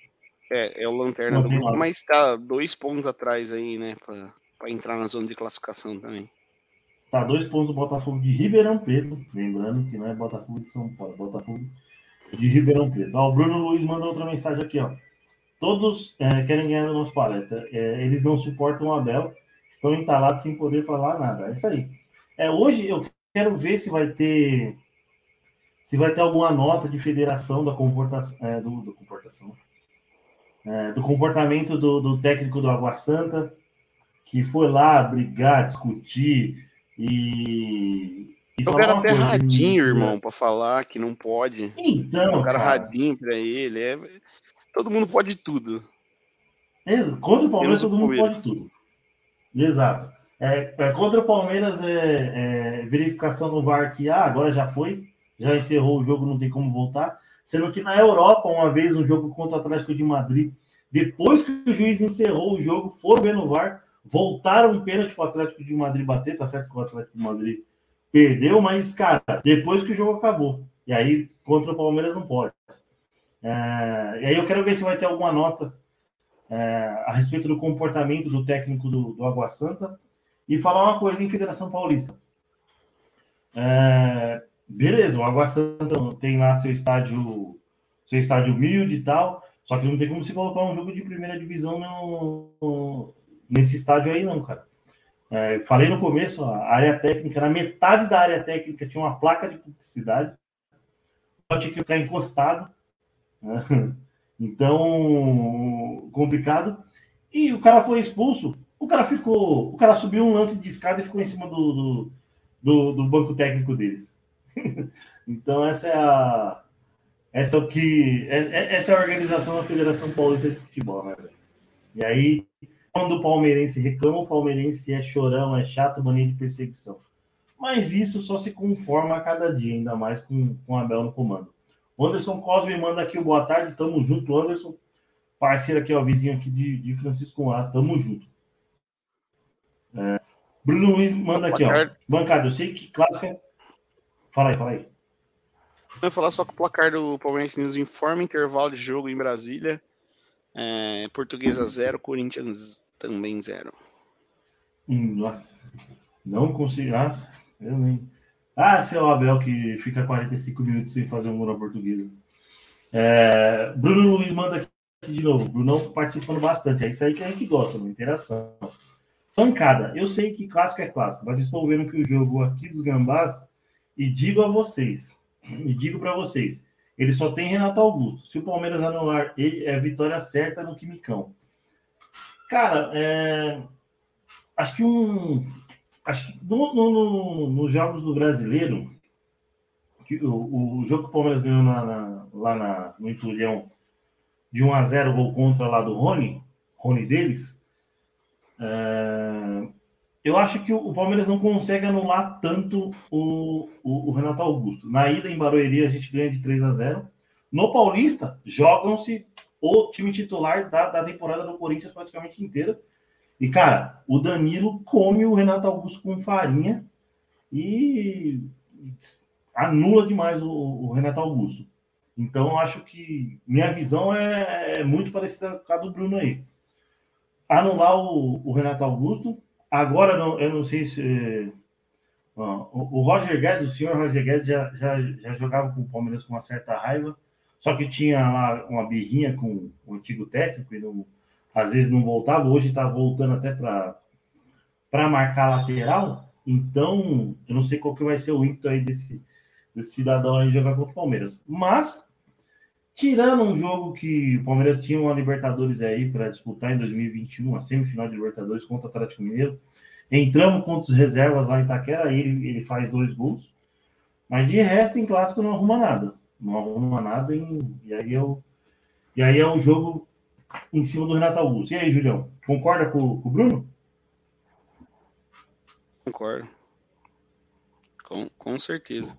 É, é o lanterna do grupo, mas está dois pontos atrás aí, né? Para entrar na zona de classificação também. Tá dois pontos do Botafogo de Ribeirão Preto. Lembrando que não é Botafogo de São Paulo, é Botafogo de Ribeirão Preto. Ó, o Bruno Luiz mandou outra mensagem aqui, ó. Todos é, querem ganhar da nossa palestra. É, eles não suportam o Abel, estão entalados sem poder falar nada. É isso aí. É, hoje eu quero ver se vai ter se vai ter alguma nota de federação da comportação, é, do, do, comportação é, do comportamento do, do, técnico do Água Santa, que foi lá brigar, discutir e. e o cara até radinho, irmão, para falar que não pode. Então. O cara, cara radinho para ele. É, todo mundo pode tudo. Exato. Contra o Palmeiras, todo mundo pode tudo. Exato. É, é, contra o Palmeiras, é, é, verificação no VAR que ah, agora já foi, já encerrou o jogo, não tem como voltar. Sendo que na Europa, uma vez, um jogo contra o Atlético de Madrid, depois que o juiz encerrou o jogo, foram ver no VAR, voltaram um pênalti para o Atlético de Madrid bater, tá certo que o Atlético de Madrid perdeu, mas, cara, depois que o jogo acabou. E aí, contra o Palmeiras não pode. É, e aí eu quero ver se vai ter alguma nota é, a respeito do comportamento do técnico do, do Água Santa e falar uma coisa em Federação Paulista. É, beleza, o Água Santa tem lá seu estádio, seu estádio humilde e tal, só que não tem como se colocar um jogo de primeira divisão no, no, nesse estádio aí, não, cara. É, falei no começo, a área técnica, na metade da área técnica tinha uma placa de publicidade, tinha que ficar encostado. Né? Então, complicado. E o cara foi expulso. O cara ficou. O cara subiu um lance de escada e ficou em cima do, do, do, do banco técnico deles. então, essa é a. Essa é o que. É, é, essa é a organização da Federação Paulista de Futebol, né? E aí, quando o palmeirense reclama, o palmeirense é chorão, é chato, mania de perseguição. Mas isso só se conforma a cada dia, ainda mais com, com Abel no comando. O Anderson Cosme manda aqui o boa tarde, tamo junto, Anderson. Parceiro aqui, ó, vizinho aqui de, de Francisco A, tamo junto. É, Bruno Luiz manda aqui, ó. Bancada, eu sei que clássico é. Fala aí, fala aí. Eu vou falar só que o placar do Palmeiras News informa intervalo de jogo em Brasília. É, Portuguesa 0, Corinthians também 0. Hum, nossa, não consigo. Nossa, eu nem. Ah, seu Abel que fica 45 minutos sem fazer um gol na portuguesa. É, Bruno Luiz manda aqui de novo. Bruno participando bastante. É isso aí que a gente gosta, uma interação. Pancada. Eu sei que clássico é clássico, mas estou vendo que o jogo aqui dos Gambás, e digo a vocês, e digo para vocês, ele só tem Renato Augusto. Se o Palmeiras anular, ele é vitória certa no Quimicão. Cara, é, acho que um, acho que no, no, no, nos jogos do brasileiro, que o, o jogo que o Palmeiras ganhou na, na, lá na, no Iturião de 1 a 0 gol contra lá do Rony, Rony deles, é, eu acho que o, Palmeiras não consegue anular tanto o, o, o, Renato Augusto. Na ida em Barueri a gente ganha de 3 a 0 No Paulista, jogam-se o time titular da, da temporada do Corinthians praticamente inteira e, cara, o Danilo come o Renato Augusto com farinha e anula demais o, o Renato Augusto. Então, acho que minha visão é, é, muito parecida com a do Bruno aí. Anular o, o Renato Augusto. Agora, não, eu não sei se. O, o Roger Guedes, o senhor Roger Guedes já, já, já jogava com o Palmeiras com uma certa raiva, só que tinha lá uma birrinha com o antigo técnico e não às vezes não voltava, hoje está voltando até para marcar lateral. Então, eu não sei qual que vai ser o ímpeto aí desse, desse cidadão aí jogar contra o Palmeiras. Mas, tirando um jogo que o Palmeiras tinha uma Libertadores aí para disputar em 2021, a semifinal de Libertadores contra o Atlético Mineiro, entramos contra os reservas lá em Itaquera, ele, ele faz dois gols. Mas de resto, em clássico não arruma nada. Não arruma nada em, e aí é o, e aí é o jogo em cima do Renato Augusto. E aí, Julião, concorda com, com o Bruno? Concordo. Com, com certeza.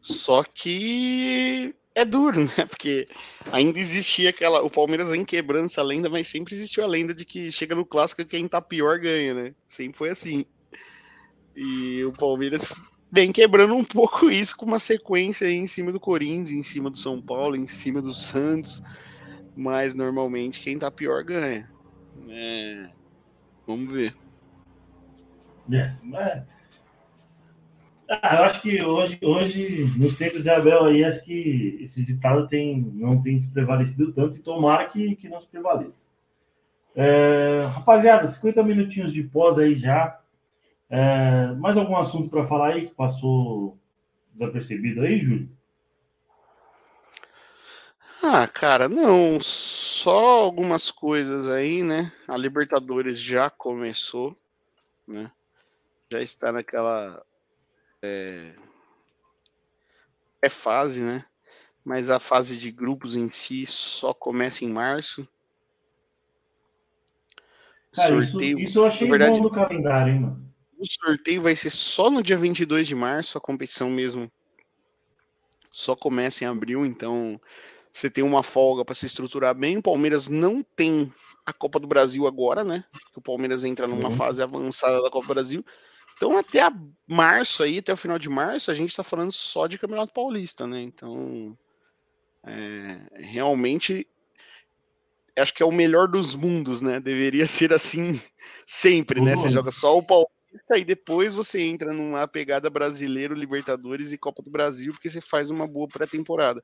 Só que é duro, né? Porque ainda existia aquela. O Palmeiras vem quebrando essa lenda, mas sempre existiu a lenda de que chega no clássico quem tá pior ganha, né? Sempre foi assim. E o Palmeiras vem quebrando um pouco isso com uma sequência aí em cima do Corinthians, em cima do São Paulo, em cima do Santos mas normalmente quem tá pior ganha. É, vamos ver. É, mas... Ah, eu acho que hoje, hoje, nos tempos de Abel aí, acho que esse ditado tem, não tem se prevalecido tanto e tomara que, que não se prevaleça. É, rapaziada, 50 minutinhos de pós aí já. É, mais algum assunto para falar aí que passou desapercebido aí, Júlio? Ah, cara, não, só algumas coisas aí, né? A Libertadores já começou, né? Já está naquela é, é fase, né? Mas a fase de grupos em si só começa em março. Cara, sorteio, isso, isso eu achei verdade, bom no calendário, hein, mano? O sorteio vai ser só no dia 22 de março, a competição mesmo só começa em abril, então você tem uma folga para se estruturar bem. O Palmeiras não tem a Copa do Brasil agora, né? Que o Palmeiras entra numa uhum. fase avançada da Copa do Brasil. Então, até março aí, até o final de março, a gente está falando só de Campeonato Paulista, né? Então, é, realmente, acho que é o melhor dos mundos, né? Deveria ser assim sempre, né? Você joga só o Paulista e depois você entra numa pegada brasileiro, Libertadores e Copa do Brasil, porque você faz uma boa pré-temporada.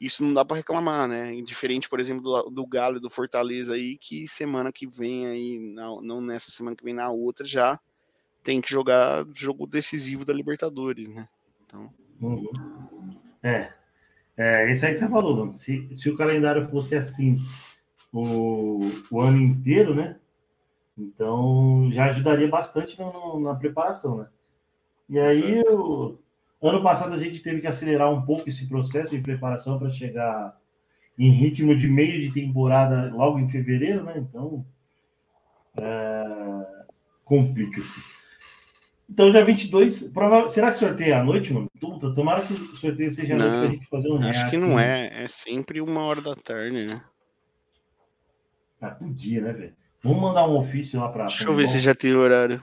Isso não dá para reclamar, né? Diferente, por exemplo, do, do Galo e do Fortaleza aí, que semana que vem aí, não, não nessa semana que vem, na outra já tem que jogar jogo decisivo da Libertadores, né? Então. Uhum. É. É, isso aí que você falou, mano. Se, se o calendário fosse assim o, o ano inteiro, né? Então já ajudaria bastante no, na preparação, né? E aí, o, ano passado a gente teve que acelerar um pouco esse processo de preparação para chegar em ritmo de meio de temporada logo em fevereiro, né? Então, é, complica-se. Então, dia 22, prova... será que sorteia à noite, mano? Tomara que o sorteio seja à noite pra gente fazer um Acho que não né? é, é sempre uma hora da tarde, né? Ah, podia, né, velho? Vamos mandar um ofício lá pra. Deixa eu ver se já tem horário.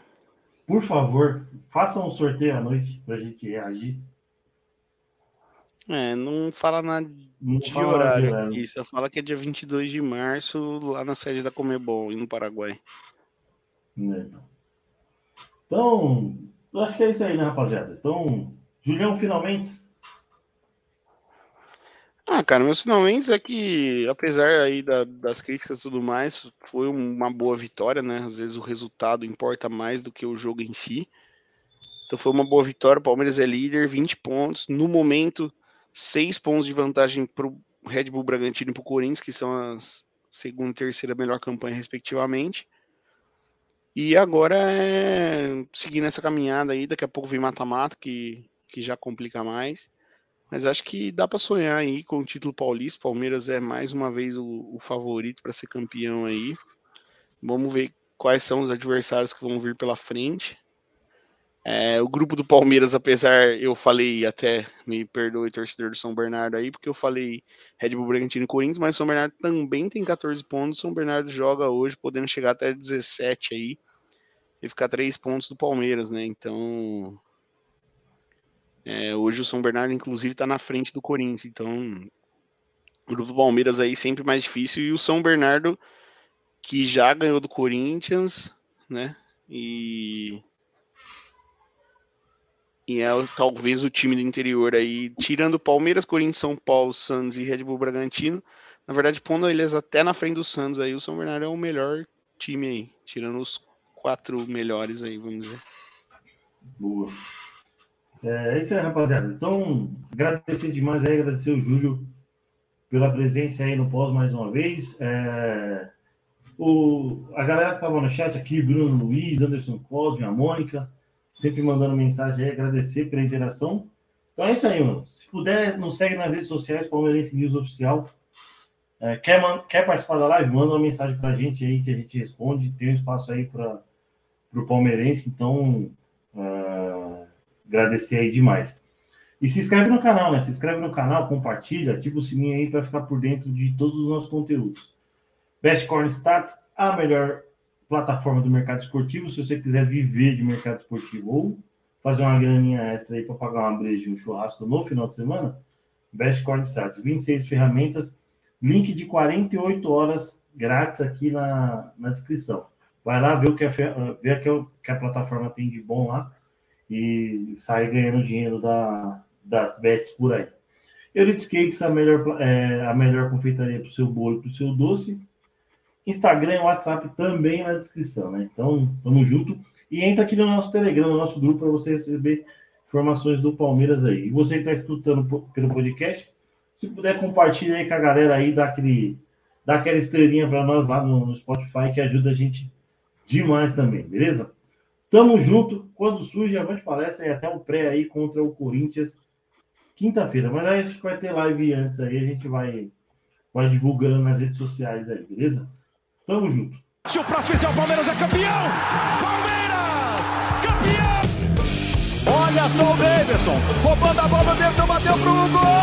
Por favor, façam um sorteio à noite pra gente reagir. É, não fala nada não de fala horário de aqui, só fala que é dia 22 de março, lá na sede da Comebol, no Paraguai. É, então, eu acho que é isso aí, né, rapaziada? Então, Julião, finalmente. Ah, cara, meus finalmente é que, apesar aí da, das críticas e tudo mais, foi uma boa vitória, né? Às vezes o resultado importa mais do que o jogo em si. Então foi uma boa vitória. O Palmeiras é líder, 20 pontos. No momento, 6 pontos de vantagem para o Red Bull Bragantino e para o Corinthians, que são as segunda e terceira melhor campanha, respectivamente. E agora é seguir nessa caminhada aí, daqui a pouco vem mata-mata, que, que já complica mais. Mas acho que dá para sonhar aí com o título paulista. Palmeiras é mais uma vez o, o favorito para ser campeão aí. Vamos ver quais são os adversários que vão vir pela frente. É, o grupo do Palmeiras, apesar, eu falei até, me perdoe, torcedor do São Bernardo aí, porque eu falei Red Bull Bragantino e Corinthians, mas São Bernardo também tem 14 pontos. São Bernardo joga hoje, podendo chegar até 17 aí e ficar 3 pontos do Palmeiras, né? Então, é, hoje o São Bernardo, inclusive, está na frente do Corinthians. Então, o grupo do Palmeiras aí sempre mais difícil. E o São Bernardo, que já ganhou do Corinthians, né? E e é talvez o time do interior aí, tirando Palmeiras, Corinthians, São Paulo, Santos e Red Bull Bragantino. Na verdade, pondo eles até na frente do Santos aí, o São Bernardo é o melhor time aí, tirando os quatro melhores aí, vamos dizer. Boa. É, é isso aí, rapaziada. Então, agradecer demais aí, agradecer o Júlio pela presença aí no pós mais uma vez. É, o, a galera que estava no chat aqui, Bruno Luiz, Anderson Cosme, a Mônica, sempre mandando mensagem aí, agradecer pela interação. Então é isso aí, mano. Se puder, nos segue nas redes sociais, Palmeirense News Oficial. É, quer, quer participar da live? Manda uma mensagem pra gente aí que a gente responde. Tem um espaço aí para o Palmeirense, então uh, agradecer aí demais. E se inscreve no canal, né? Se inscreve no canal, compartilha, ativa o sininho aí para ficar por dentro de todos os nossos conteúdos. Best Corn Stats, a melhor plataforma do mercado esportivo, se você quiser viver de mercado esportivo ou fazer uma graninha extra aí para pagar uma breja e um churrasco no final de semana, Best Cord Start, 26 ferramentas, link de 48 horas grátis aqui na, na descrição. Vai lá ver o que a, ver o que a plataforma tem de bom lá e sai ganhando dinheiro da, das bets por aí. Euritz Cakes, a melhor, é, a melhor confeitaria para o seu bolo e para o seu doce. Instagram e WhatsApp também na descrição, né? Então, tamo junto. E entra aqui no nosso Telegram, no nosso grupo, para você receber informações do Palmeiras aí. E você que está escutando pelo podcast, se puder compartilhar aí com a galera aí, dá, aquele, dá aquela estrelinha para nós lá no, no Spotify, que ajuda a gente demais também, beleza? Tamo junto. Quando surge, avante palestra e até o pré aí contra o Corinthians, quinta-feira. Mas aí a gente vai ter live antes aí, a gente vai, vai divulgando nas redes sociais aí, beleza? Tamo junto. Se o próximo fizer o Palmeiras é campeão! Palmeiras! Campeão! Olha só o Davidson, roubando a bola dentro, bateu pro gol!